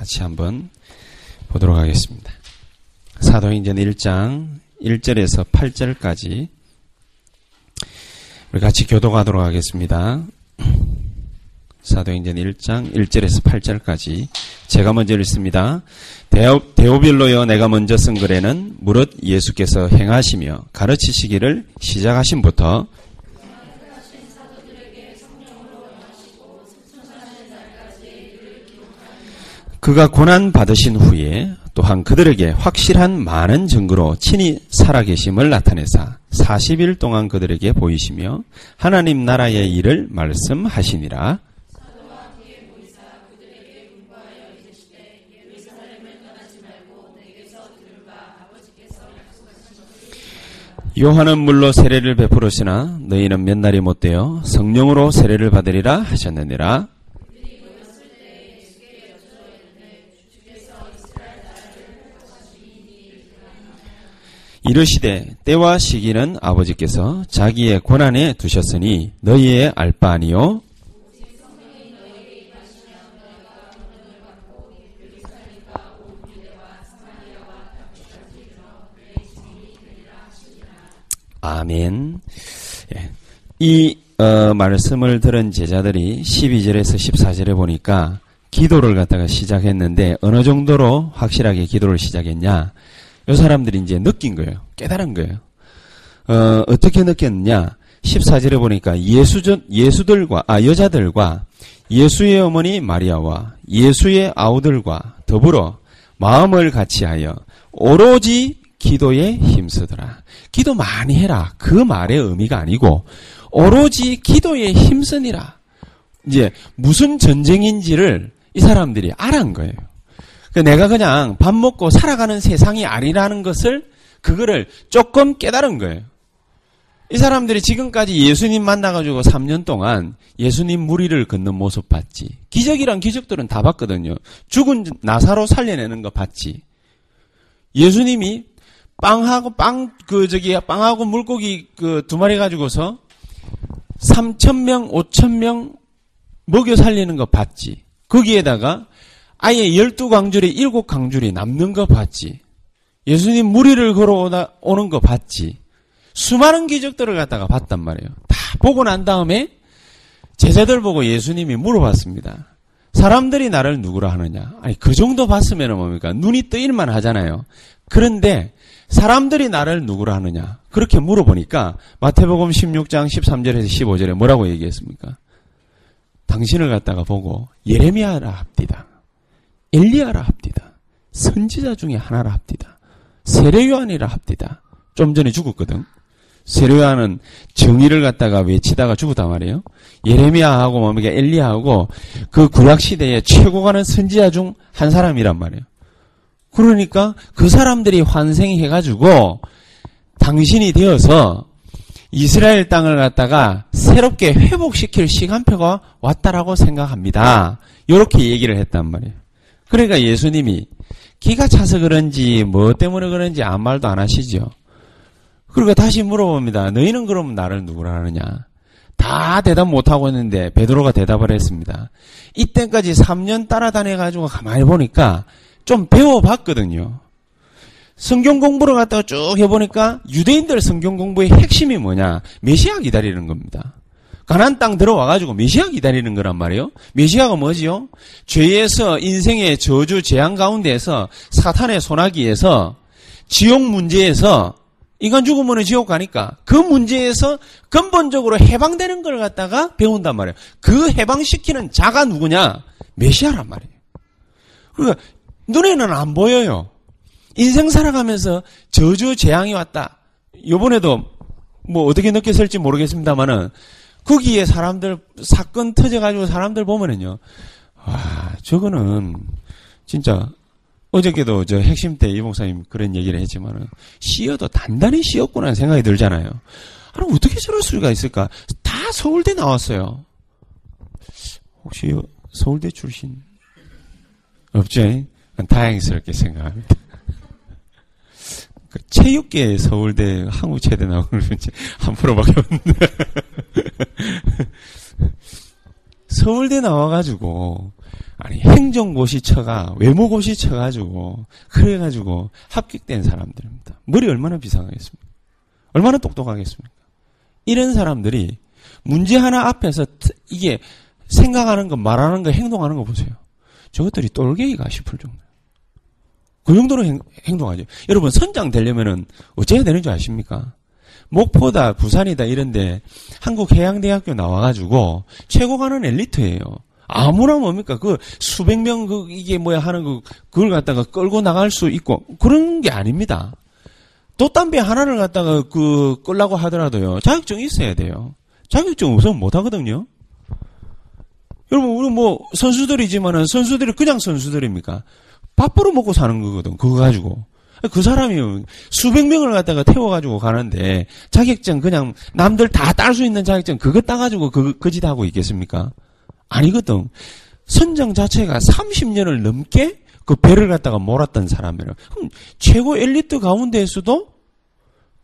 같이 한번 보도록 하겠습니다. 사도행전 1장 1절에서 8절까지 우리 같이 교도하도록 하겠습니다. 사도행전 1장 1절에서 8절까지 제가 먼저 읽습니다. 데오, 데오빌로여 내가 먼저 쓴 글에는 무릇 예수께서 행하시며 가르치시기를 시작하신부터 그가 고난 받으신 후에 또한 그들에게 확실한 많은 증거로 친히 살아계심을 나타내사 40일 동안 그들에게 보이시며 하나님 나라의 일을 말씀하시니라. 요한은 물로 세례를 베풀었으나 너희는 몇 날이 못되어 성령으로 세례를 받으리라 하셨느니라. 이르시되 때와 시기는 아버지께서 자기의 권한에 두셨으니 너희의 알 바 아니요 아멘. 예. 이 어, 말씀을 들은 제자들이 12절에서 14절에 보니까 기도를 갖다가 시작했는데 어느 정도로 확실하게 기도를 시작했냐? 이 사람들이 이제 느낀 거예요. 깨달은 거예요. 어, 어떻게 느꼈느냐? 14절에 보니까 예수전, 예수들과, 아, 여자들과 예수의 어머니 마리아와 예수의 아우들과 더불어 마음을 같이 하여 오로지 기도에 힘쓰더라. 기도 많이 해라. 그 말의 의미가 아니고 오로지 기도에 힘쓰니라. 이제 무슨 전쟁인지를 이 사람들이 알은 거예요. 그 내가 그냥 밥 먹고 살아가는 세상이 아니라는 것을 그거를 조금 깨달은 거예요. 이 사람들이 지금까지 예수님 만나가지고 3년 동안 예수님 무리를 걷는 모습 봤지. 기적이란 기적들은 다 봤거든요. 죽은 나사로 살려내는 거 봤지. 예수님이 빵하고 빵, 그, 저기, 빵하고 물고기 그 두 마리 가지고서 3천명, 5천명 먹여 살리는 거 봤지. 거기에다가 아예 열두 광줄이 일곱 광줄이 남는 거 봤지. 예수님 무리를 걸어오는 거 봤지. 수많은 기적들을 갖다가 봤단 말이에요. 다 보고 난 다음에 제자들 보고 예수님이 물어봤습니다. 사람들이 나를 누구라 하느냐? 아니, 그 정도 봤으면 뭡니까? 눈이 뜨일만 하잖아요. 그런데 사람들이 나를 누구라 하느냐? 그렇게 물어보니까 마태복음 16장 13절에서 15절에 뭐라고 얘기했습니까? 당신을 갖다가 보고 예레미야라 합디다. 엘리야라 합디다. 선지자 중에 하나라 합디다. 세례요한이라 합디다. 좀 전에 죽었거든. 세례요한은 정의를 갖다가 외치다가 죽었단 말이에요. 예레미야하고 뭡니까 엘리야하고 그 구약 시대에 최고 가는 선지자 중 한 사람이란 말이에요. 그러니까 그 사람들이 환생해 가지고 당신이 되어서 이스라엘 땅을 갖다가 새롭게 회복시킬 시간표가 왔다라고 생각합니다. 이렇게 얘기를 했단 말이에요. 그러니까 예수님이 기가 차서 그런지 뭐 때문에 그런지 아무 말도 안 하시죠. 그리고 다시 물어봅니다. 너희는 그럼 나를 누구라 하느냐? 다 대답 못하고 있는데 베드로가 대답을 했습니다. 이때까지 3년 따라다녀가지고 가만히 보니까 좀 배워봤거든요. 성경 공부를 갖다가 쭉 해보니까 유대인들 성경 공부의 핵심이 뭐냐? 메시아 기다리는 겁니다. 가난 땅 들어와가지고 메시아 기다리는 거란 말이에요. 메시아가 뭐지요? 죄에서 인생의 저주 재앙 가운데에서 사탄의 소나기에서 지옥 문제에서 인간 죽으면 지옥 가니까 그 문제에서 근본적으로 해방되는 걸 갖다가 배운단 말이에요. 그 해방시키는 자가 누구냐? 메시아란 말이에요. 그러니까 눈에는 안 보여요. 인생 살아가면서 저주 재앙이 왔다. 요번에도 뭐 어떻게 느꼈을지 모르겠습니다만은 거기에 사람들 사건 터져가지고 사람들 보면은요. 와 저거는 진짜 어저께도 저 핵심 때이 목사님 그런 얘기를 했지만은 씌어도 단단히 씌었구나 생각이 들잖아요. 아니 어떻게 저럴 수가 있을까? 다 서울대 나왔어요. 혹시 서울대 출신 없죠? 다행스럽게 생각합니다. 그 체육계 서울대 한국체대 나오는 한 프로밖에 없는데 서울대 나와가지고 아니 행정고시 쳐가 외모고시 쳐가지고 그래가지고 합격된 사람들입니다. 머리 얼마나 비상하겠습니까? 얼마나 똑똑하겠습니까? 이런 사람들이 문제 하나 앞에서 이게 생각하는 거, 말하는 거, 행동하는 거 보세요. 저것들이 똘개이가 싶을 정도. 그 정도로 행, 동하죠 여러분 선장 되려면은 어째야 되는 줄 아십니까? 목포다, 부산이다 이런데 한국해양대학교 나와가지고 최고 가는 엘리트예요. 아무나 뭡니까? 그 수백 명 그 이게 뭐야 하는 그 그걸 갖다가 끌고 나갈 수 있고 그런 게 아닙니다. 또 담배 하나를 갖다가 그 끌라고 하더라도요 자격증 있어야 돼요. 자격증 없으면 못 하거든요. 여러분 우리 뭐 선수들이지만은 선수들이 그냥 선수들입니까? 밥벌어 먹고 사는 거거든. 그거 가지고. 그 사람이 수백 명을 갖다가 태워가지고 가는데 자격증 그냥 남들 다 딸 수 있는 자격증 그거 따가지고 그, 그짓 하고 있겠습니까? 아니거든. 선장 자체가 30년을 넘게 그 배를 갖다가 몰았던 사람이에요. 그럼 최고 엘리트 가운데에서도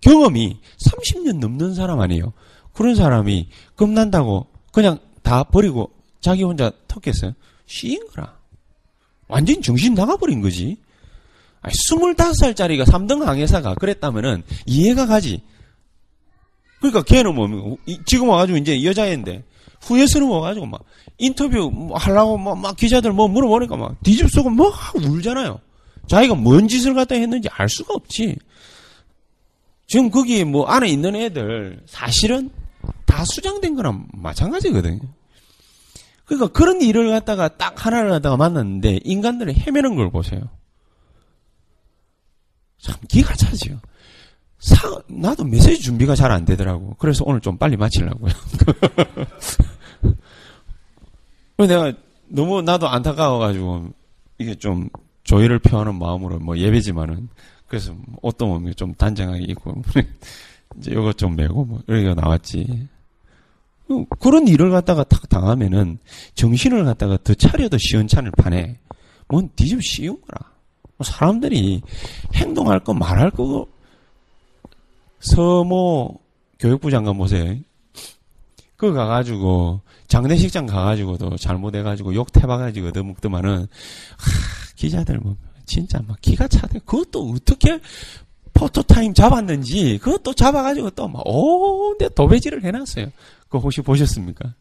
경험이 30년 넘는 사람 아니에요. 그런 사람이 겁난다고 그냥 다 버리고 자기 혼자 턱했어요. 쉬인 거라. 완전 정신 나가버린 거지. 아니, 25살짜리가 3등 항해사가 그랬다면은 이해가 가지. 그러니까 걔는 뭐, 지금 와가지고 이제 여자애인데, 후회스러워 와가지고 막, 인터뷰 뭐 하려고 막, 막 기자들 뭐 물어보니까 막, 뒤집쓰고 뭐 울잖아요. 자기가 뭔 짓을 갖다 했는지 알 수가 없지. 지금 거기 뭐 안에 있는 애들, 사실은 다 수장된 거랑 마찬가지거든요. 그러니까 그런 일을 갖다가 딱 하나를 갖다가 만났는데 인간들이 헤매는 걸 보세요. 참 기가 차지요. 사, 나도 메시지 준비가 잘 안 되더라고. 그래서 오늘 좀 빨리 마치려고요. 내가 너무 나도 안타까워가지고 이게 좀 조의를 표하는 마음으로 뭐 예배지만은 그래서 몸이 좀 단정하게 입고 이제 이거 좀 메고 뭐 이렇게 나왔지. 그런 일을 갖다가 탁 당하면은 정신을 갖다가 더 차려도 시원찮을 판에 뭔 뒤집 쉬운 거라. 사람들이 행동할 거 말할 거 서모 교육부 장관 보세요. 그거 가가지고 장례식장 가가지고도 잘못해가지고 욕 태봐가지고 얻어먹더만은 기자들 뭐 진짜 막 기가 차대. 그것도 어떻게 포토타임 잡았는지 그것도 잡아가지고 또 막 온데 도배질을 해놨어요. 그거 혹시 보셨습니까?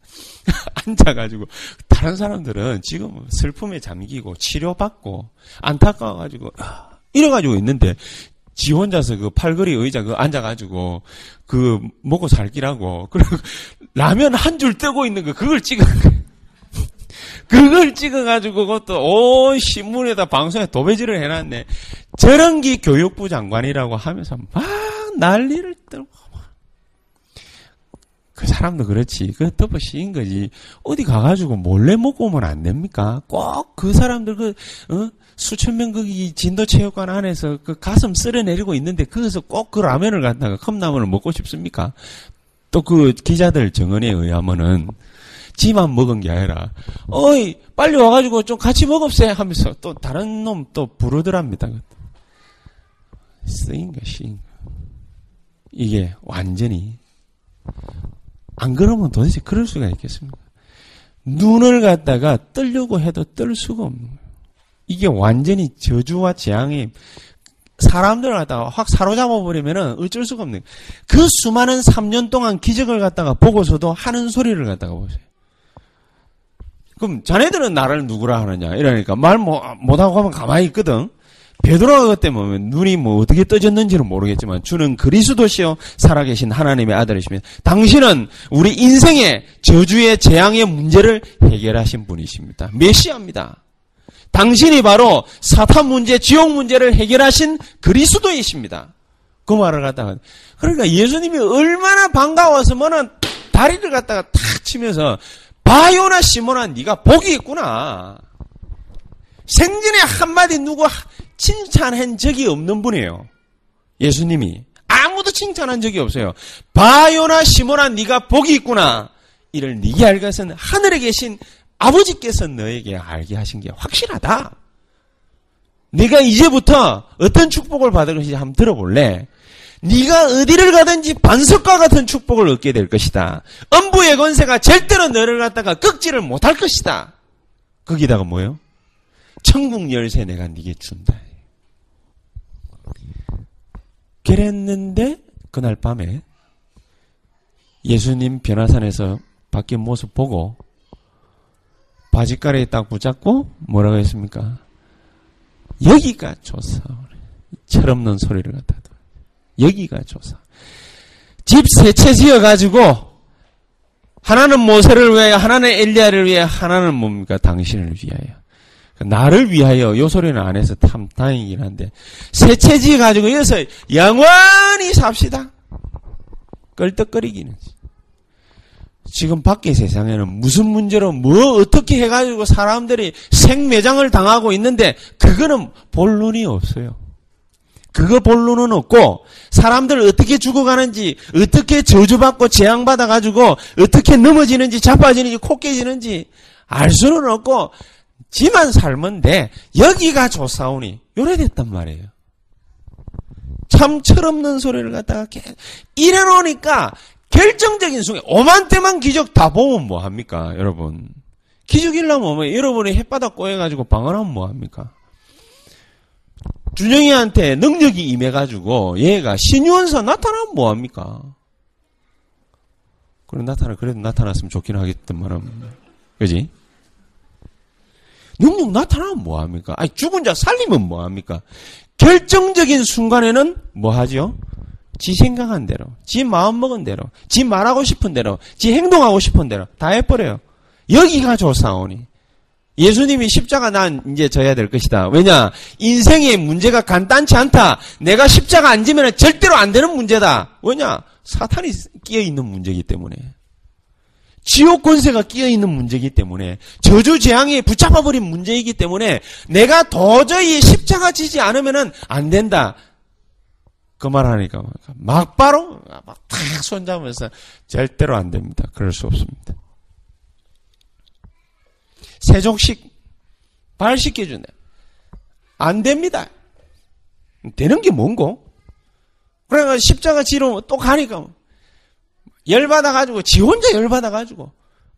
앉아가지고 다른 사람들은 지금 슬픔에 잠기고 치료받고 안타까워가지고 아, 이래가지고 있는데 지 혼자서 그 팔걸이 의자 그 앉아가지고 그 먹고 살기라고 그리고 라면 한 줄 뜨고 있는 거 그걸 찍어 그걸 찍어가지고 그것도 온 신문에다 방송에 도배질을 해놨네 저런 게 교육부 장관이라고 하면서 막 난리를 떨고 그 사람도 그렇지. 그 덮어 씌인 거지. 어디 가가지고 몰래 먹고 오면 안 됩니까? 꼭 그 사람들 그, 어? 수천 명 거기 진도체육관 안에서 그 가슴 쓸어내리고 있는데 거기서 꼭 그 라면을 갖다가 컵라면을 먹고 싶습니까? 또 그 기자들 정언에 의하면은 지만 먹은 게 아니라 어이 빨리 와가지고 좀 같이 먹읍세 하면서 또 다른 놈 또 부르더랍니다. 쓰인 거 쓰인 거. 이게 완전히 안 그러면 도대체 그럴 수가 있겠습니까? 눈을 갖다가 떨려고 해도 뜰 수가 없는 거예요. 이게 완전히 저주와 재앙이 사람들을 갖다가 확 사로잡아 버리면은 어쩔 수가 없는 거예요. 그 수많은 3년 동안 기적을 갖다가 보고서도 하는 소리를 갖다가 보세요. 그럼 자네들은 나를 누구라 하느냐 이러니까 말 뭐, 못하고 하면 가만히 있거든. 베드로가 그때 뭐 눈이 뭐 어떻게 떠졌는지는 모르겠지만 주는 그리스도시요 살아계신 하나님의 아들이시면 당신은 우리 인생의 저주의 재앙의 문제를 해결하신 분이십니다. 메시아입니다. 당신이 바로 사탄 문제, 지옥 문제를 해결하신 그리스도이십니다. 그 말을 갖다가 그러니까 예수님이 얼마나 반가워서면은 다리를 갖다가 탁 치면서 바요나 시모나 네가 복이 있구나. 생전에 한마디 누구 칭찬한 적이 없는 분이에요. 예수님이 아무도 칭찬한 적이 없어요. 바요나 시모나 네가 복이 있구나. 이를 네게 알 것은 하늘에 계신 아버지께서 너에게 알게 하신 게 확실하다. 네가 이제부터 어떤 축복을 받을 것인지 한번 들어볼래? 네가 어디를 가든지 반석과 같은 축복을 얻게 될 것이다. 엄부의 권세가 절대로 너를 갖다가 꺾지를 못할 것이다. 거기다가 뭐요? 천국 열쇠 내가 네게 준다. 그랬는데 그날 밤에 예수님 변화산에서 바뀐 모습 보고 바지가래에 딱 붙잡고 뭐라고 했습니까? 여기가 조사. 철없는 소리를 갖다 둬. 여기가 조사. 집 세 채 지어가지고 하나는 모세를 위하여 하나는 엘리야를 위하여 하나는 뭡니까? 당신을 위하여. 나를 위하여 요 소리는 안 해서 참 다행이긴 한데 세 채 지어가지고 여기서 영원히 삽시다. 껄떡거리기는. 지금 밖의 세상에는 무슨 문제로 뭐 어떻게 해가지고 사람들이 생매장을 당하고 있는데 그거는 본론이 없어요. 그거 본론은 없고 사람들 어떻게 죽어가는지 어떻게 저주받고 재앙받아가지고 어떻게 넘어지는지 자빠지는지 코 깨지는지 알 수는 없고 지만 살면 돼. 여기가 조사오니 요래 됐단 말이에요. 참 철없는 소리를 갖다가 이래 놓으니까 결정적인 순간 오만 때만 기적 다 보면 뭐 합니까 여러분 기적이려면 뭐 여러분이 햇바닥 꼬여가지고 방언하면 뭐 합니까 준영이한테 능력이 임해가지고 얘가 신유원사 나타나면 뭐합니까? 그럼 나타나 그래도 나타났으면 좋긴 하겠던만은. 그지? 능력 나타나면 뭐합니까? 아니 죽은 자 살리면 뭐합니까? 결정적인 순간에는 뭐하죠? 지 생각한 대로, 지 마음 먹은 대로, 지 말하고 싶은 대로, 지 행동하고 싶은 대로 다 해버려요. 여기가 조사오니. 예수님이 십자가 난 이제 져야 될 것이다. 왜냐? 인생의 문제가 간단치 않다. 내가 십자가 안 지면 절대로 안 되는 문제다. 왜냐? 사탄이 끼어 있는 문제이기 때문에. 지옥 권세가 끼어 있는 문제이기 때문에 저주 재앙에 붙잡아 버린 문제이기 때문에 내가 도저히 십자가 지지 않으면은 안 된다. 그 말 하니까 막바로 막 탁 손잡으면서 절대로 안 됩니다. 그럴 수 없습니다. 세족식 발시켜준다. 안 됩니다. 되는 게 뭔고? 그래가 십자가 지르면 또 가니까 뭐. 열받아가지고 지 혼자 열받아가지고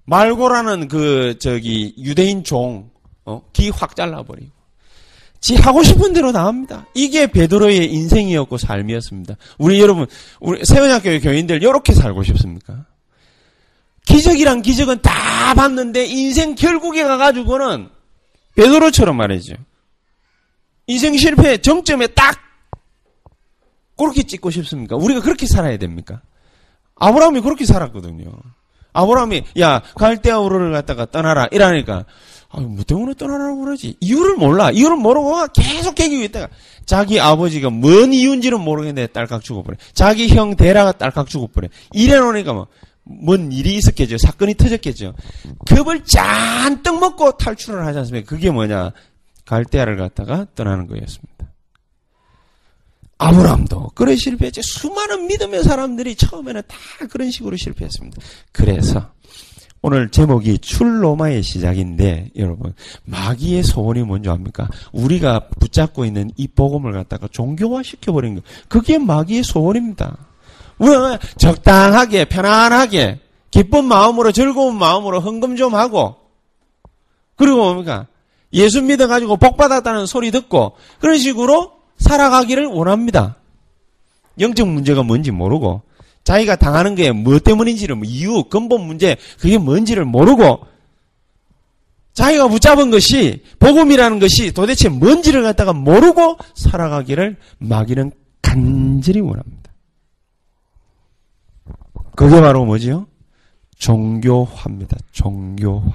말고라는 그 저기 유대인 종 어? 귀확 잘라버리고 지 하고 싶은 대로 다 합니다. 이게 베드로의 인생이었고 삶이었습니다. 우리 여러분, 우리 세원학교 교인들 이렇게 살고 싶습니까? 기적이란 기적은 다 봤는데 인생 결국에 가가지고는 베드로처럼 말이죠. 인생 실패 정점에 딱 그렇게 찍고 싶습니까? 우리가 그렇게 살아야 됩니까? 아브라함이 그렇게 살았거든요. 아브라함이 야 갈대아 우르를 갖다가 떠나라 이러니까 아, 뭐 때문에 떠나라고 그러지? 이유를 몰라. 이유를 모르고 계속 계기고 있다가 자기 아버지가 뭔 이유인지는 모르겠는데 딸깍 죽어버려. 자기 형 데라가 딸깍 죽어버려. 이래 놓으니까 뭐, 뭔 일이 있었겠죠. 사건이 터졌겠죠. 겁을 잔뜩 먹고 탈출을 하지 않습니까? 그게 뭐냐. 갈대아를 갖다가 떠나는 거였습니다. 아브람도 그런 실패했죠. 수많은 믿음의 사람들이 처음에는 다 그런 식으로 실패했습니다. 그래서 오늘 제목이 출로마의 시작인데 여러분 마귀의 소원이 뭔지 압니까? 우리가 붙잡고 있는 이 복음을 갖다가 종교화 시켜버린 거 그게 마귀의 소원입니다. 우리가 적당하게 편안하게 기쁜 마음으로 즐거운 마음으로 헌금 좀 하고 그리고 뭡니까? 예수 믿어가지고 복 받았다는 소리 듣고 그런 식으로 살아가기를 원합니다. 영적 문제가 뭔지 모르고 자기가 당하는 게 뭐 때문인지를 뭐 이유, 근본 문제, 그게 뭔지를 모르고 자기가 붙잡은 것이 복음이라는 것이 도대체 뭔지를 갖다가 모르고 살아가기를 마귀는 간절히 원합니다. 그게 바로 뭐지요? 종교화입니다. 종교화.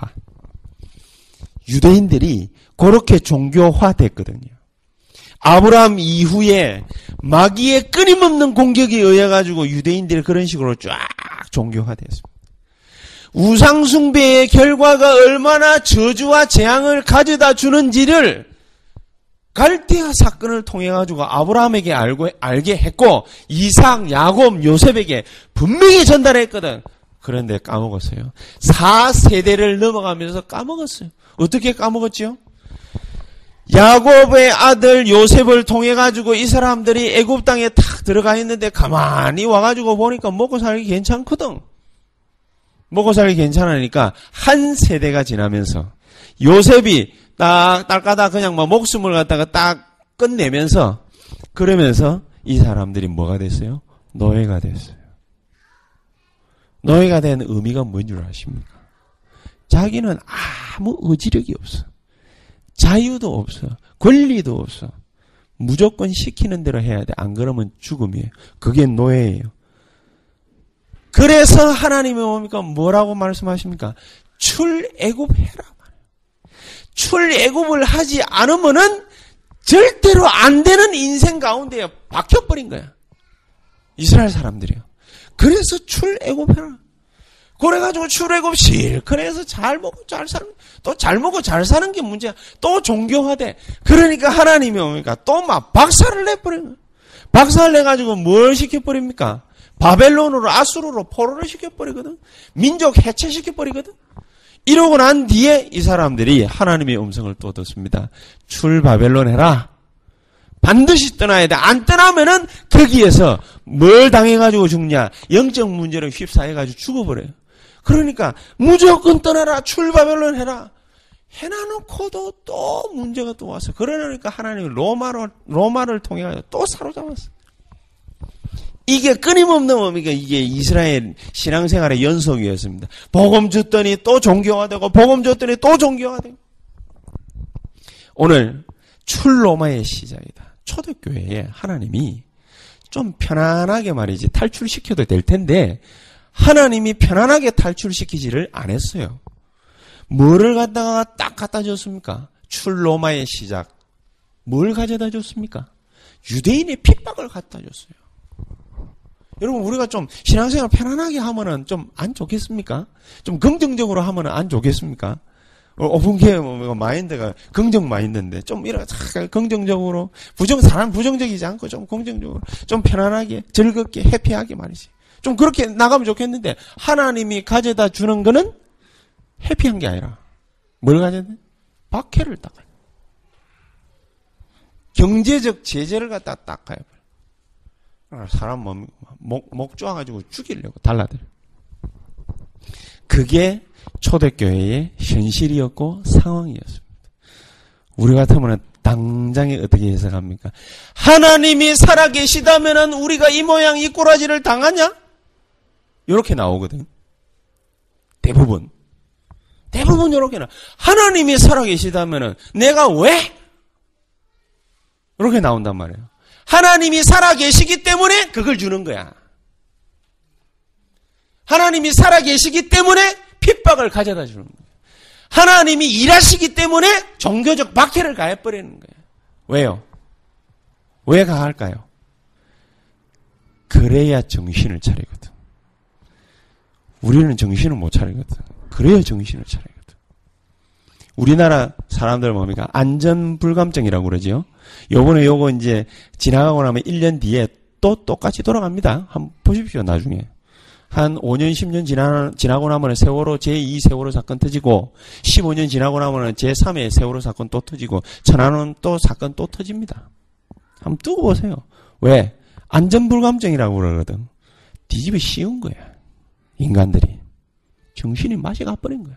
유대인들이 그렇게 종교화 됐거든요. 아브라함 이후에 마귀의 끊임없는 공격에 의해 가지고 유대인들이 그런 식으로 쫙 종교화 됐습니다. 우상숭배의 결과가 얼마나 저주와 재앙을 가져다 주는지를 갈대아 사건을 통해 가지고 아브라함에게 알고 알게 했고 이삭, 야곱, 요셉에게 분명히 전달했거든. 그런데 까먹었어요. 4세대를 넘어가면서 까먹었어요. 어떻게 까먹었지요? 야곱의 아들 요셉을 통해 가지고 이 사람들이 애굽 땅에 탁 들어가 있는데 가만히 와 가지고 보니까 먹고 살기 괜찮거든. 먹고 살기 괜찮으니까 한 세대가 지나면서 요셉이 딱 딸까다 그냥 뭐 목숨을 갖다가 딱 끝내면서 그러면서 이 사람들이 뭐가 됐어요? 노예가 됐어요. 노예가 된 의미가 뭔 줄 아십니까? 자기는 아무 의지력이 없어. 자유도 없어. 권리도 없어. 무조건 시키는 대로 해야 돼. 안 그러면 죽음이에요. 그게 노예예요. 그래서 하나님이 뭡니까? 뭐라고 말씀하십니까? 출애굽해라. 출애굽을 하지 않으면은 절대로 안 되는 인생 가운데 박혀버린 거야. 이스라엘 사람들이요. 그래서 출애굽해라. 그래가지고 출애굽 실컷 해서 잘 먹고 잘 사는, 또 잘 먹고 잘 사는 게 문제야. 또 종교화돼. 그러니까 하나님이 옵니까? 또 막 박살을 내버린 거야. 박살 내가지고 뭘 시켜버립니까? 바벨론으로, 아수르로 포로를 시켜버리거든. 민족 해체시켜버리거든. 이러고 난 뒤에 이 사람들이 하나님의 음성을 또 듣습니다. 출 바벨론 해라. 반드시 떠나야 돼. 안 떠나면은 거기에서 뭘 당해가지고 죽냐? 영적 문제를 휩싸여가지고 죽어버려요. 그러니까 무조건 떠나라. 출 바벨론 해라. 해놔놓고도 또 문제가 또 왔어. 그러니까 하나님이 로마로, 로마를 통해 또 사로잡았어. 이게 끊임없는 의미가 이게 이스라엘 신앙생활의 연속이었습니다. 복음 줬더니 또 종교화되고, 복음 줬더니 또 종교화되고. 오늘 출로마의 시작이다. 초대교회에 하나님이 좀 편안하게 말이지 탈출시켜도 될 텐데, 하나님이 편안하게 탈출시키지를 안 했어요. 뭐를 갖다가 딱 갖다 줬습니까? 출로마의 시작. 뭘 가져다 줬습니까? 유대인의 핍박을 갖다 줬어요. 여러분 우리가 좀 신앙생활 편안하게 하면은 좀 안 좋겠습니까? 좀 긍정적으로 하면은 안 좋겠습니까? 어, 오픈케어 뭐 마인드가 긍정 마인드인데 좀 이렇게 긍정적으로 부정 사람 부정적이지 않고 좀 긍정적으로 좀 편안하게 즐겁게 해피하게 말이지. 좀 그렇게 나가면 좋겠는데 하나님이 가져다 주는 거는 해피한 게 아니라 뭘 가져야 돼? 박해를 닦아요. 경제적 제재를 갖다 닦아요. 사람 몸, 목, 목 쪼아가지고 죽이려고 달라들. 그게 초대교회의 현실이었고 상황이었습니다. 우리 같으면 당장에 어떻게 해석합니까? 하나님이 살아계시다면 우리가 이 모양 이 꼬라지를 당하냐? 이렇게 나오거든. 대부분. 대부분 이렇게 나. 하나님이 살아계시다면 내가 왜? 이렇게 나온단 말이에요. 하나님이 살아계시기 때문에 그걸 주는 거야. 하나님이 살아계시기 때문에 핍박을 가져다 주는 거야. 하나님이 일하시기 때문에 종교적 박해를 가해버리는 거예요. 왜요? 왜 가할까요? 그래야 정신을 차리거든. 우리는 정신을 못 차리거든. 그래야 정신을 차리거든. 우리나라 사람들 뭡니까? 안전불감증이라고 그러죠. 요번에 요거 이제 지나가고 나면 1년 뒤에 또 똑같이 돌아갑니다. 한번 보십시오, 나중에. 한 5년, 10년 지나, 지나고 나면 세월호 제2 세월호 사건 터지고 15년 지나고 나면 제3의 세월호 사건 또 터지고 천안은 또 사건 또 터집니다. 한번 뜨고 보세요. 왜? 안전불감증이라고 그러거든. 뒤집어 씌운 거야. 인간들이. 정신이 맛이 가버린 거야.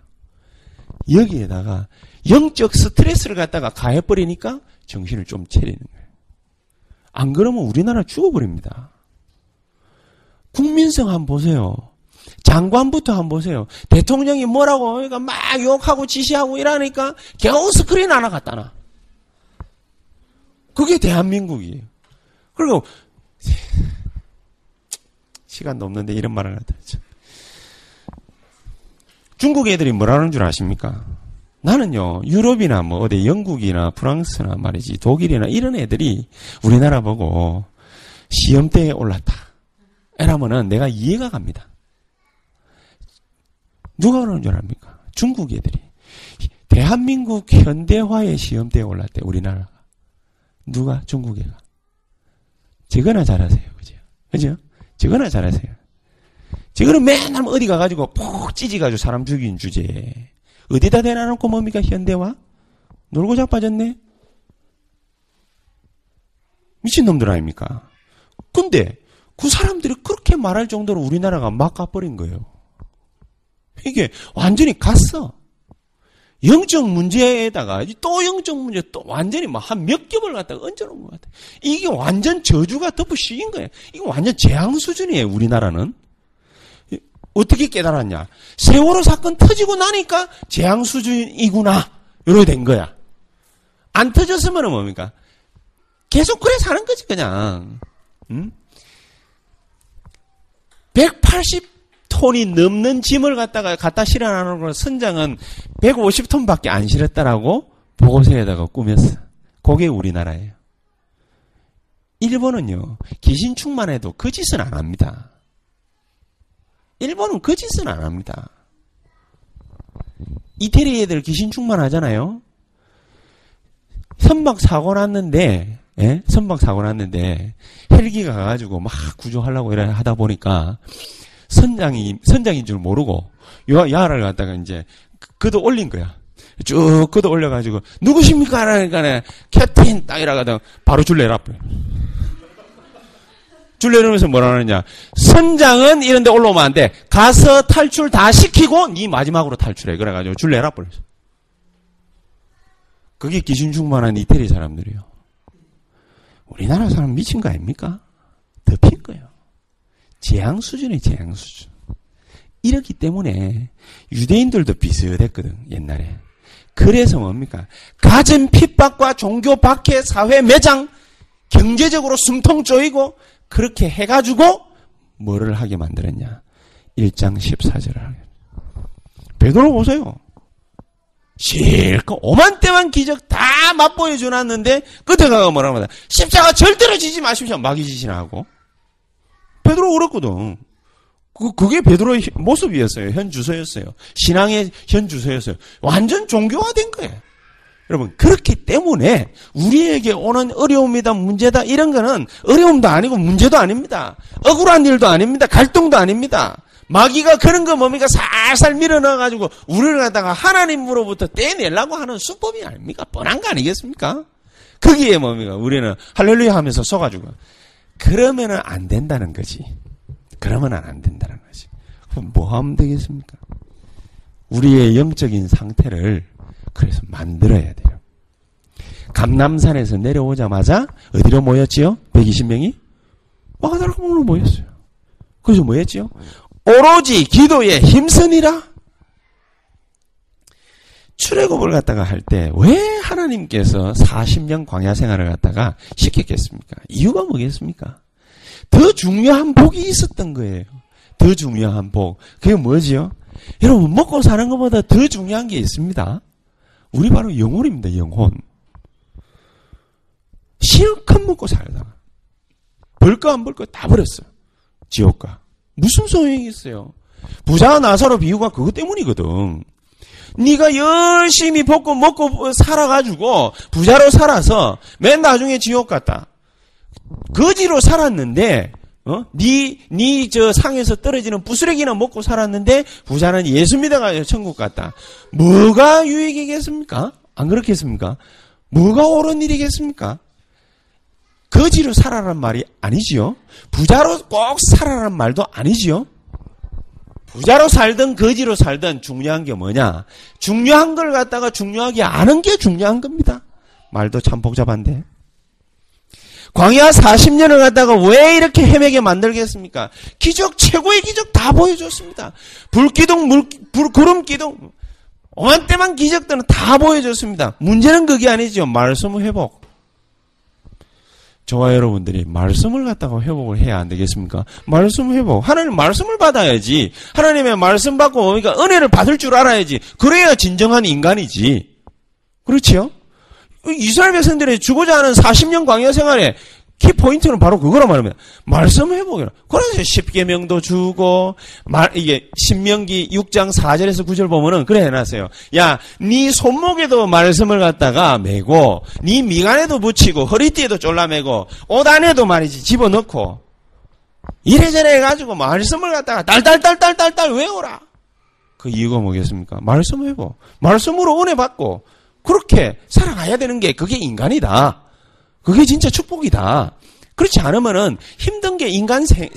여기에다가 영적 스트레스를 갖다가 가해버리니까 정신을 좀 차리는 거예요. 안 그러면 우리나라 죽어버립니다. 국민성 한번 보세요. 장관부터 한번 보세요. 대통령이 뭐라고 그러니까 막 욕하고 지시하고 이러니까 겨우 스크린 하나 갖다 놔. 그게 대한민국이에요. 그리고 시간도 없는데 이런 말을 하다. 중국 애들이 뭐라는 줄 아십니까? 나는요, 유럽이나 뭐 어디 영국이나 프랑스나 말이지, 독일이나 이런 애들이 우리나라 보고 시험대에 올랐다. 이러면은 내가 이해가 갑니다. 누가 그러는 줄 압니까? 중국 애들이. 대한민국 현대화의 시험대에 올랐대, 우리나라가. 누가? 중국 애가. 저거나 잘하세요. 그죠? 그죠? 저거나 잘하세요. 저거는 맨날 어디 가가지고 푹 찌지가지고 사람 죽인 주제에. 어디다 대놔놓고 뭡니까, 현대화? 놀고 자빠졌네? 미친놈들 아닙니까? 근데, 그 사람들이 그렇게 말할 정도로 우리나라가 막 가버린 거예요. 이게 완전히 갔어. 영적 문제에다가 또 영적 문제 또 완전히 막 한 몇 겹을 갖다가 얹어놓은 것 같아. 이게 완전 저주가 덮어 씌인 거예요. 이거 완전 재앙 수준이에요, 우리나라는. 어떻게 깨달았냐? 세월호 사건 터지고 나니까 재앙 수준이구나. 이렇게 된 거야. 안 터졌으면 뭡니까? 계속 그래 사는 거지, 그냥. 응? 180톤이 넘는 짐을 갖다가 갖다 실어나는 걸 선장은 150톤 밖에 안 실었다라고 보고서에다가 꾸몄어. 그게 우리나라예요. 일본은요, 귀신 충만 해도 그 짓은 안 합니다. 일본은 그 짓은 안 합니다. 이태리 애들 귀신 충만하잖아요. 선박 사고 났는데, 예? 선박 사고 났는데, 헬기가 가가지고 막 구조하려고 이래 하다 보니까, 선장이, 선장인 줄 모르고, 야, 야를 갖다가 이제, 그도 올린 거야. 쭉 그도 올려가지고, 누구십니까? 그러니까, 캡틴! 딱 이라 가다 바로 줄 내라. 줄 내리면서 뭐라 하느냐. 선장은 이런 데 올라오면 안 돼. 가서 탈출 다 시키고 네 마지막으로 탈출해. 그래가지고 줄 내라 버렸어. 그게 기준 충만한 이태리 사람들이요. 우리나라 사람 미친 거 아닙니까? 덮인 거예요. 재앙 수준이 재앙 수준. 이렇기 때문에 유대인들도 비슷했거든 옛날에. 그래서 뭡니까? 가진 핍박과 종교 박해, 사회 매장, 경제적으로 숨통 쪼이고 그렇게 해가지고 뭐를 하게 만들었냐? 1장 14절을 하게. 베드로 보세요. 실컷 오만때만 기적 다 맛보여 주놨는데 끝에 가가 뭐라고 하다. 십자가 절대로 지지 마십시오. 마귀지시나 하고. 베드로 그랬거든. 그, 그게 베드로의 모습이었어요. 현 주소였어요. 신앙의 현 주소였어요. 완전 종교화된 거예요. 여러분, 그렇기 때문에 우리에게 오는 어려움이다, 문제다, 이런 거는 어려움도 아니고 문제도 아닙니다. 억울한 일도 아닙니다. 갈등도 아닙니다. 마귀가 그런 거 뭡니까? 살살 밀어넣어가지고 우리를 갖다가 하나님으로부터 떼내려고 하는 수법이 아닙니까? 뻔한 거 아니겠습니까? 거기에 뭡니까? 우리는 할렐루야 하면서 써가지고. 그러면은 안 된다는 거지. 그러면은 안 된다는 거지. 그럼 뭐 하면 되겠습니까? 우리의 영적인 상태를 그래서 만들어야 돼요. 감남산에서 내려오자마자 어디로 모였지요? 120명이? 와가다락으로 모였어요. 그래서 뭐 했지요? 오로지 기도에 힘쓰니라? 출애굽을 갖다가 할 때 왜 하나님께서 40년 광야 생활을 갖다가 시켰겠습니까? 이유가 뭐겠습니까? 더 중요한 복이 있었던 거예요. 더 중요한 복. 그게 뭐지요? 여러분 먹고 사는 것보다 더 중요한 게 있습니다. 우리 바로 영혼입니다, 영혼. 실컷 먹고 살다가 벌거 안 벌거 다 버렸어요. 지옥가. 무슨 소용이 있어요? 부자 나사로 비유가 그것 때문이거든. 네가 열심히 먹고 먹고 살아가지고 부자로 살아서 맨 나중에 지옥 갔다. 거지로 살았는데 어? 니, 니, 저 상에서 떨어지는 부스레기나 먹고 살았는데 부자는 예수 믿어가 천국 갔다. 뭐가 유익이겠습니까? 안 그렇겠습니까? 뭐가 옳은 일이겠습니까? 거지로 살아란 말이 아니지요. 부자로 꼭 살아란 말도 아니지요. 부자로 살든 거지로 살든 중요한 게 뭐냐? 중요한 걸 갖다가 중요하게 아는 게 중요한 겁니다. 말도 참 복잡한데. 광야 40년을 갖다가 왜 이렇게 헤매게 만들겠습니까? 기적, 최고의 기적 다 보여줬습니다. 불기둥, 물, 불, 구름기둥, 어한 때만 기적들은 다 보여줬습니다. 문제는 그게 아니죠. 말씀 회복. 저와 여러분들이 말씀을 갖다가 회복을 해야 안 되겠습니까? 말씀 회복. 하나님 말씀을 받아야지. 하나님의 말씀 받고 그러니까 은혜를 받을 줄 알아야지. 그래야 진정한 인간이지. 그렇지요? 이스라엘 백성들이 주고자 하는 40년 광야 생활에 키 포인트는 바로 그거란 말입니다. 말씀 회복이라. 그래서 십계명도 주고 말 이게 신명기 6장 4절에서 9절 보면은 그래 해놨어요. 야, 네 손목에도 말씀을 갖다가 메고, 네 미간에도 붙이고, 허리띠에도 졸라매고, 옷 안에도 말이지 집어넣고, 이래저래 해가지고 말씀을 갖다가 딸딸딸딸딸딸 외워라. 그 이유가 뭐겠습니까? 말씀 회복. 말씀으로 은혜 받고 그렇게 살아가야 되는 게 그게 인간이다. 그게 진짜 축복이다. 그렇지 않으면은 힘든 게 인간 세,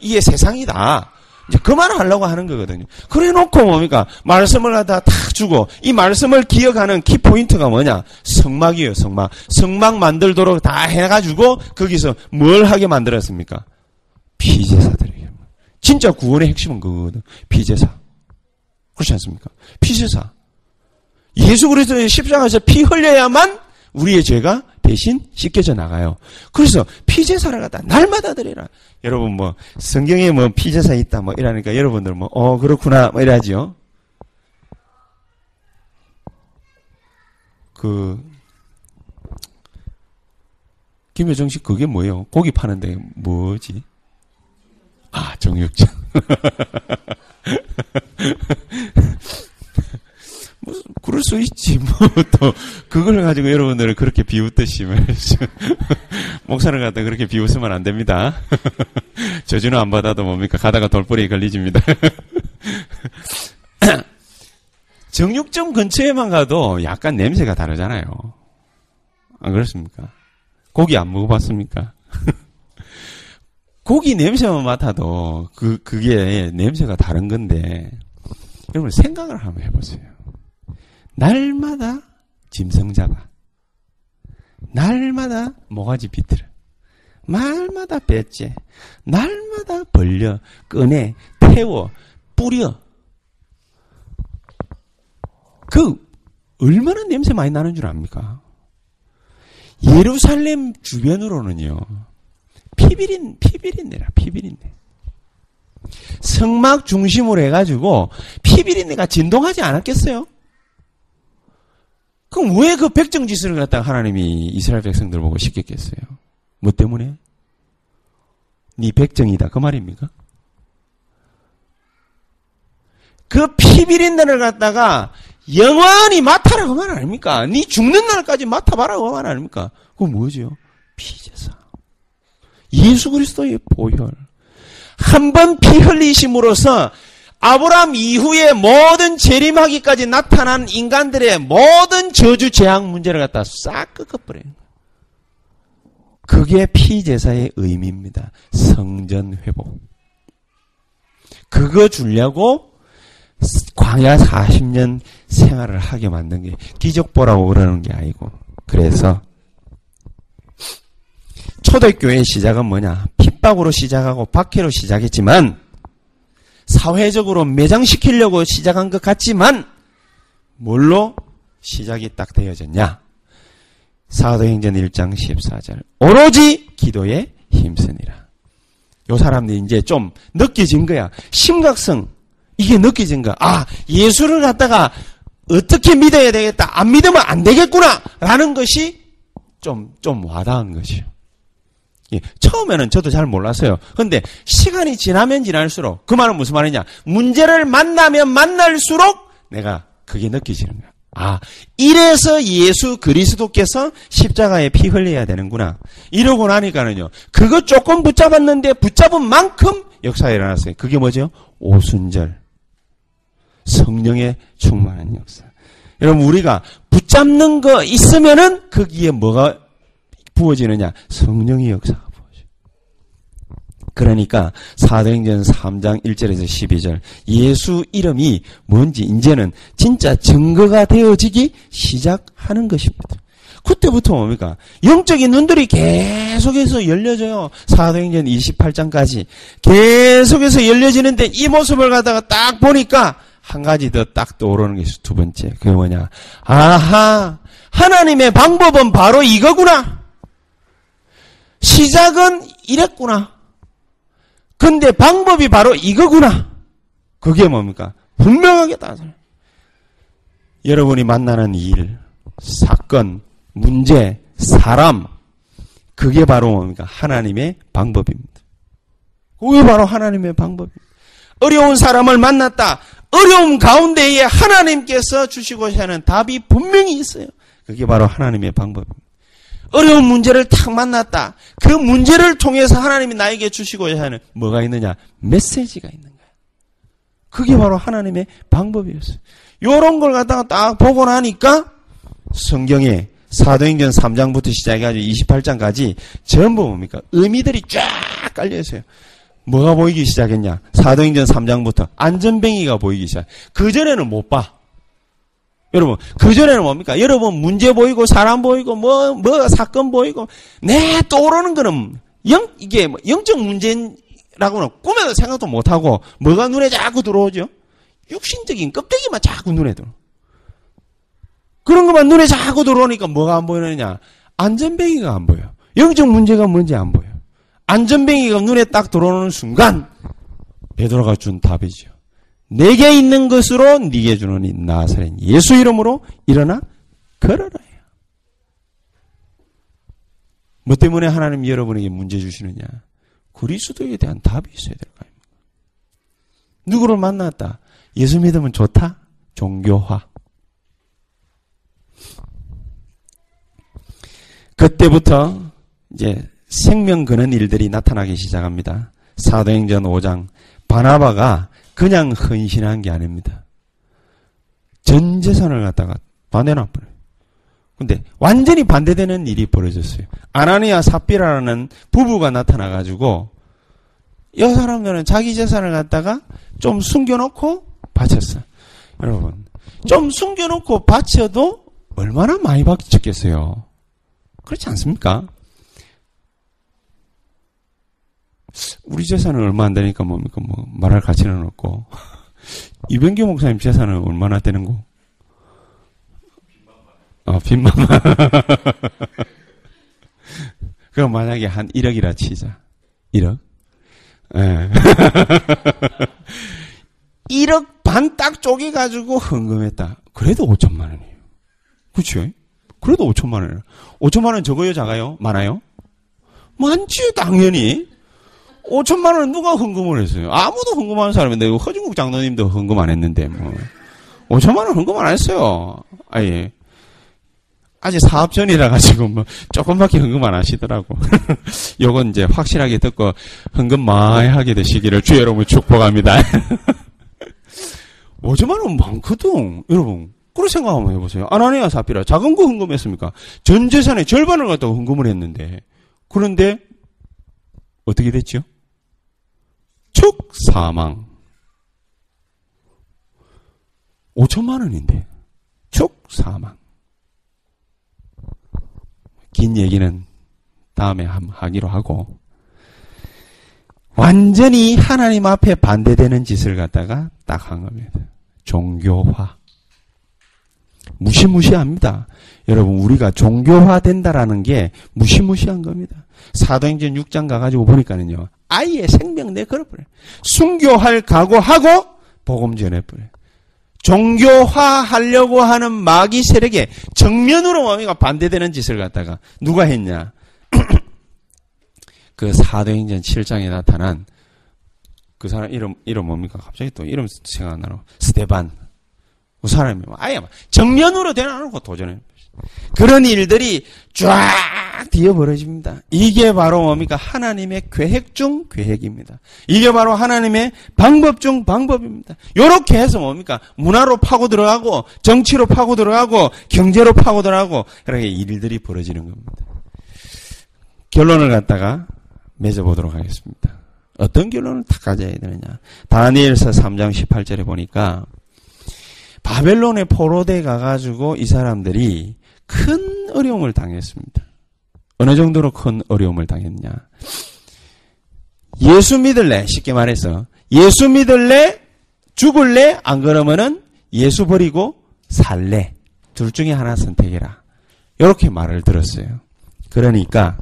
이게 세상이다. 이제 그 말을 하려고 하는 거거든요. 그래 놓고 뭡니까? 말씀을 갖다 탁 주고, 이 말씀을 기억하는 키포인트가 뭐냐? 성막이에요, 성막. 성막 만들도록 다 해가지고, 거기서 뭘 하게 만들었습니까? 피제사들에게. 진짜 구원의 핵심은 그거거든. 피제사. 그렇지 않습니까? 피제사. 예수 그리스도의 십자가에서 피 흘려야만 우리의 죄가 대신 씻겨져 나가요. 그래서 피제사를 갖다 날마다 드리라. 여러분 뭐 성경에 뭐 피제사 있다 뭐 이러니까 여러분들 뭐 어 그렇구나 뭐 이러지요. 그 김효정 씨 그게 뭐예요? 고기 파는데 뭐지? 아 정육점. 뭐 그럴 수 있지. 뭐 또 그걸 가지고 여러분들을 그렇게 비웃듯이 목사를 갖다 그렇게 비웃으면 안 됩니다. 저주는 안 받아도 뭡니까? 가다가 돌뿌리 걸리집니다. 정육점 근처에만 가도 약간 냄새가 다르잖아요. 안 그렇습니까? 고기 안 먹어봤습니까? 고기 냄새만 맡아도 그 그게 냄새가 다른 건데 여러분 생각을 한번 해보세요 날마다 짐승 잡아. 날마다 모가지 비틀어. 날마다 뺏째. 날마다 벌려, 꺼내, 태워, 뿌려. 그, 얼마나 냄새 많이 나는 줄 압니까? 예루살렘 주변으로는요, 피비린, 피비린내라, 피비린내. 성막 중심으로 해가지고, 피비린내가 진동하지 않았겠어요? 그럼 왜 그 백정지수를 갖다가 하나님이 이스라엘 백성들 보고 시켰겠어요? 뭐 때문에? 네 백정이다. 그 말입니까? 그 피비린내를 갖다가 영원히 맡아라. 그말 아닙니까? 네 죽는 날까지 맡아봐라. 그말 아닙니까? 그건 뭐죠? 피제사. 예수 그리스도의 보혈. 한 번 피 흘리심으로써 아브라함 이후에 모든 재림하기까지 나타난 인간들의 모든 저주 재앙 문제를 갖다 싹 꺾어버려요. 그게 피제사의 의미입니다. 성전 회복. 그거 주려고 광야 40년 생활을 하게 만든 게 기적보라고 그러는 게 아니고 그래서 초대교회 시작은 뭐냐 핍박으로 시작하고 박해로 시작했지만 사회적으로 매장시키려고 시작한 것 같지만 뭘로 시작이 딱 되어졌냐? 사도행전 1장 14절. 오로지 기도에 힘쓰니라. 요 사람들이 이제 좀 느껴진 거야. 심각성. 이게 느껴진 거야. 아, 예수를 갖다가 어떻게 믿어야 되겠다. 안 믿으면 안 되겠구나. 라는 것이 좀, 좀 와닿은 것이요. 예, 처음에는 저도 잘 몰랐어요. 근데 시간이 지나면 지날수록 그 말은 무슨 말이냐? 문제를 만나면 만날수록 내가 그게 느껴지는 거야. 아, 이래서 예수 그리스도께서 십자가에 피 흘려야 되는구나. 이러고 나니까는요. 그거 조금 붙잡았는데 붙잡은 만큼 역사가 일어났어요. 그게 뭐죠? 오순절. 성령의 충만한 역사. 여러분 우리가 붙잡는 거 있으면은 거기에 뭐가 부어지느냐? 성령의 역사가 부어져. 그러니까 사도행전 3장 1절에서 12절 예수 이름이 뭔지 이제는 진짜 증거가 되어지기 시작하는 것입니다. 그때부터 뭡니까? 영적인 눈들이 계속해서 열려져요. 사도행전 28장까지. 계속해서 열려지는데 이 모습을 갖다가 딱 보니까 한 가지 더 딱 떠오르는 게 있어. 두 번째. 그게 뭐냐. 아하. 하나님의 방법은 바로 이거구나. 시작은 이랬구나. 근데 방법이 바로 이거구나. 그게 뭡니까? 분명하게 따져. 여러분이 만나는 일, 사건, 문제, 사람, 그게 바로 뭡니까? 하나님의 방법입니다. 그게 바로 하나님의 방법입니다. 어려운 사람을 만났다. 어려움 가운데에 하나님께서 주시고자 하는 답이 분명히 있어요. 그게 바로 하나님의 방법입니다. 어려운 문제를 탁 만났다. 그 문제를 통해서 하나님이 나에게 주시고자 하는 뭐가 있느냐? 메시지가 있는 거야. 그게 바로 하나님의 방법이었어요. 요런 걸 갖다가 딱 보고 나니까 성경에 사도행전 3장부터 시작해가지고 28장까지 전부 뭡니까? 의미들이 쫙 깔려 있어요. 뭐가 보이기 시작했냐? 사도행전 3장부터 안전뱅이가 보이기 시작. 그전에는 못 봐. 여러분, 그전에는 뭡니까? 여러분, 문제 보이고, 사람 보이고, 뭐, 뭐, 사건 보이고, 내 떠오르는 거는, 영, 이게 뭐 영적 문제라고는 꿈에도 생각도 못하고, 뭐가 눈에 자꾸 들어오죠? 육신적인 껍데기만 자꾸 눈에 들어. 그런 것만 눈에 자꾸 들어오니까 뭐가 안 보이느냐? 안전뱅이가 안 보여. 영적 문제가 뭔지 안 보여. 안전뱅이가 눈에 딱 들어오는 순간 베드로가 준 답이죠. 내게 있는 것으로 네게 주노니 나사렛 예수 이름으로 일어나 걸어라. 뭐 때문에 하나님 여러분에게 문제 주시느냐? 그리스도에 대한 답이 있어야 될 거 아닙니까? 누구를 만났다. 예수 믿으면 좋다. 종교화. 그때부터 이제 생명 거는 일들이 나타나기 시작합니다. 사도행전 5장 바나바가 그냥 헌신한 게 아닙니다. 전 재산을 갖다가 다 내놔버려요. 근데 완전히 반대되는 일이 벌어졌어요. 아나니아 삽비라는 부부가 나타나가지고 이 사람들은 자기 재산을 갖다가 좀 숨겨놓고 바쳤어. 여러분, 좀 숨겨놓고 바쳐도 얼마나 많이 바쳤겠어요. 그렇지 않습니까? 우리 재산은 얼마 안 되니까 뭡니까? 뭐, 말할 가치는 없고. 이병규 목사님 재산은 얼마나 되는 거? 아, 빈만만. 그럼 만약에 한 1억이라 치자. 1억? 예. 1억 반 딱 쪼개가지고 헌금했다. 그래도 5천만 원이에요. 그쵸? 그래도 5천만 원이에요. 5천만 원 적어요, 작아요? 많아요? 많지, 당연히. 5천만 원 누가 헌금을 했어요? 아무도 헌금하는 사람인데, 허진국 장로님도 헌금 안 했는데, 뭐. 5천만 원 헌금 안 했어요. 아 예. 아직 사업 전이라 가지고 뭐 조금밖에 헌금 안 하시더라고. 요건 이제 확실하게 듣고 헌금 많이 하게 되시기를 주 여러분 축복합니다. 5천만 원 많거든. 여러분. 그런 생각 한번 해보세요. 아나니아 사피라 작은 거 헌금했습니까? 전 재산의 절반을 갖다가 헌금을 했는데 그런데 어떻게 됐죠? 촉 사망. 5천만 원인데 촉 사망. 긴 얘기는 다음에 하기로 하고 완전히 하나님 앞에 반대되는 짓을 갖다가 딱 한 겁니다. 종교화. 무시무시합니다. 여러분, 우리가 종교화 된다라는 게 무시무시한 겁니다. 사도행전 6장 가가지고 보니까는요, 아예 생명 내 걸어버려요. 순교할 각오하고 복음 전해버려요. 종교화 하려고 하는 마귀 세력에 정면으로 뭡니까 반대되는 짓을 갖다가 누가 했냐? 그 사도행전 7장에 나타난 그 사람 이름 이름 뭡니까? 갑자기 또 이름 생각 안 나노. 스테반. 그 사람이 아예 정면으로 대놔놓고 도전해. 그런 일들이 쫙 뒤어 벌어집니다. 이게 바로 뭡니까? 하나님의 계획 중 계획입니다. 이게 바로 하나님의 방법 중 방법입니다. 요렇게 해서 뭡니까? 문화로 파고 들어가고, 정치로 파고 들어가고, 경제로 파고 들어가고, 그렇게 일들이 벌어지는 겁니다. 결론을 갖다가 맺어보도록 하겠습니다. 어떤 결론을 다 가져야 되느냐. 다니엘서 3장 18절에 보니까, 바벨론의 포로대 가가지고 이 사람들이 큰 어려움을 당했습니다. 어느 정도로 큰 어려움을 당했냐. 예수 믿을래? 쉽게 말해서. 예수 믿을래? 죽을래? 안 그러면은 예수 버리고 살래? 둘 중에 하나 선택해라. 이렇게 말을 들었어요. 그러니까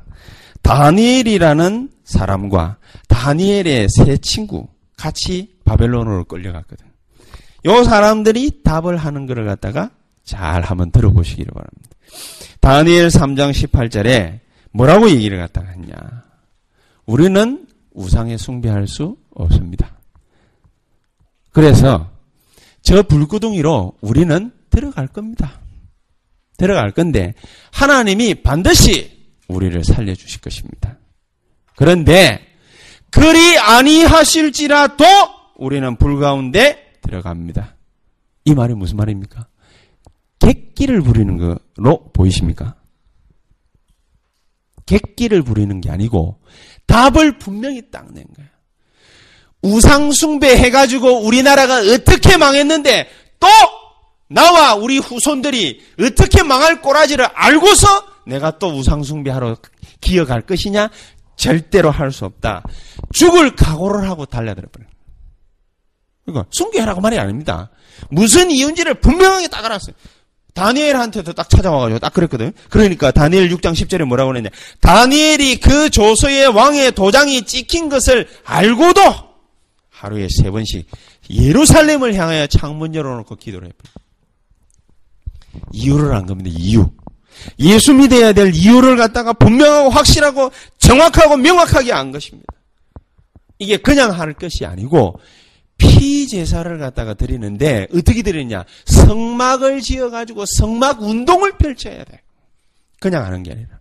다니엘이라는 사람과 다니엘의 세 친구 같이 바벨론으로 끌려갔거든. 요 사람들이 답을 하는 것을 갖다가 잘 한번 들어보시기를 바랍니다. 다니엘 3장 18절에 뭐라고 얘기를 갖다가 했냐. 우리는 우상에 숭배할 수 없습니다. 그래서 저 불구덩이로 우리는 들어갈 겁니다. 들어갈 건데 하나님이 반드시 우리를 살려 주실 것입니다. 그런데 그리 아니하실지라도 우리는 불 가운데 들어갑니다. 이 말이 무슨 말입니까? 객기를 부리는 거로 보이십니까? 객기를 부리는 게 아니고 답을 분명히 딱 낸 거예요. 우상숭배 해가지고 우리나라가 어떻게 망했는데 또 나와 우리 후손들이 어떻게 망할 꼬라지를 알고서 내가 또 우상숭배하러 기어갈 것이냐? 절대로 할 수 없다. 죽을 각오를 하고 달려들어 버려요. 그러니까 숭배하라고 말이 아닙니다. 무슨 이유인지를 분명하게 딱 알았어요. 다니엘한테도 딱 찾아와가지고 딱 그랬거든. 그러니까 다니엘 6장 10절에 뭐라고 그랬냐. 다니엘이 그 조서의 왕의 도장이 찍힌 것을 알고도 하루에 세 번씩 예루살렘을 향하여 창문 열어놓고 기도를 해버려. 이유를 안 겁니다. 이유. 예수 믿어야 될 이유를 갖다가 분명하고 확실하고 정확하고 명확하게 안 것입니다. 이게 그냥 할 것이 아니고 피 제사를 갖다가 드리는데 어떻게 드리냐? 성막을 지어 가지고 성막 운동을 펼쳐야 돼. 그냥 하는 게 아니라.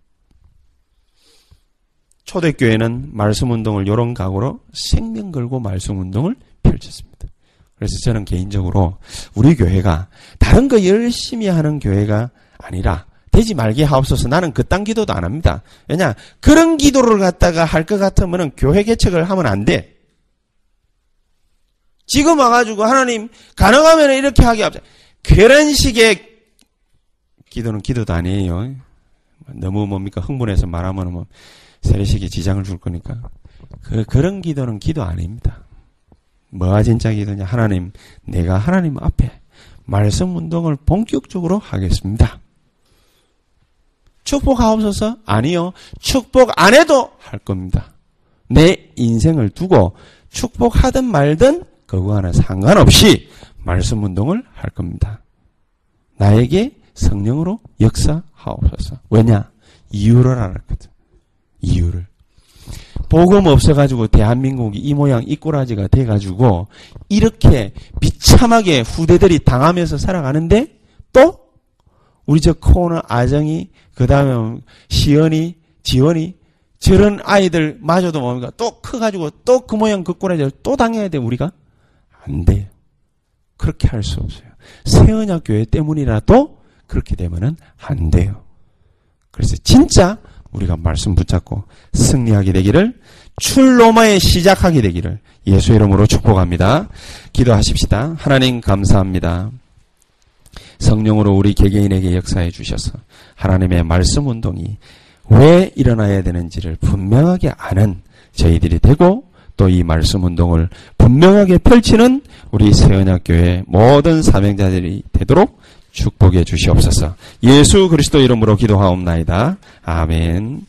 초대교회는 말씀 운동을 이런 각오로 생명 걸고 말씀 운동을 펼쳤습니다. 그래서 저는 개인적으로 우리 교회가 다른 거 열심히 하는 교회가 아니라 되지 말게 하옵소서 나는 그딴 기도도 안 합니다. 왜냐 그런 기도를 갖다가 할 것 같으면 교회 개척을 하면 안 돼. 지금 와가지고 하나님 가능하면 이렇게 하게 하자. 그런 식의 기도는 기도도 아니에요. 너무 뭡니까 흥분해서 말하면 뭐 세례식에 지장을 줄 거니까 그 그런 기도는 기도 아닙니다. 뭐가 진짜 기도냐? 하나님, 내가 하나님 앞에 말씀 운동을 본격적으로 하겠습니다. 축복하옵소서? 아니요. 축복 안 해도 할 겁니다. 내 인생을 두고 축복하든 말든 그거와는 상관없이 말씀 운동을 할 겁니다. 나에게 성령으로 역사하옵소서. 왜냐? 이유를 알았거든. 이유를. 복음 없어가지고 대한민국이 이 모양 이 꼬라지가 돼가지고 이렇게 비참하게 후대들이 당하면서 살아가는데 또 우리 저 코너 아정이 그 다음에 시연이 지원이 저런 아이들 마저도 뭡니까 또 커가지고 또 그 모양 그 꼬라지를 또 당해야 돼 우리가 안 돼요. 그렇게 할 수 없어요. 세언약 교회 때문이라도 그렇게 되면은 안 돼요. 그래서 진짜 우리가 말씀 붙잡고 승리하게 되기를 출로마에 시작하게 되기를 예수 이름으로 축복합니다. 기도하십시다. 하나님 감사합니다. 성령으로 우리 개개인에게 역사해 주셔서 하나님의 말씀 운동이 왜 일어나야 되는지를 분명하게 아는 저희들이 되고 또 이 말씀 운동을 분명하게 펼치는 우리 세언약교회 모든 사명자들이 되도록 축복해 주시옵소서. 예수 그리스도 이름으로 기도하옵나이다. 아멘.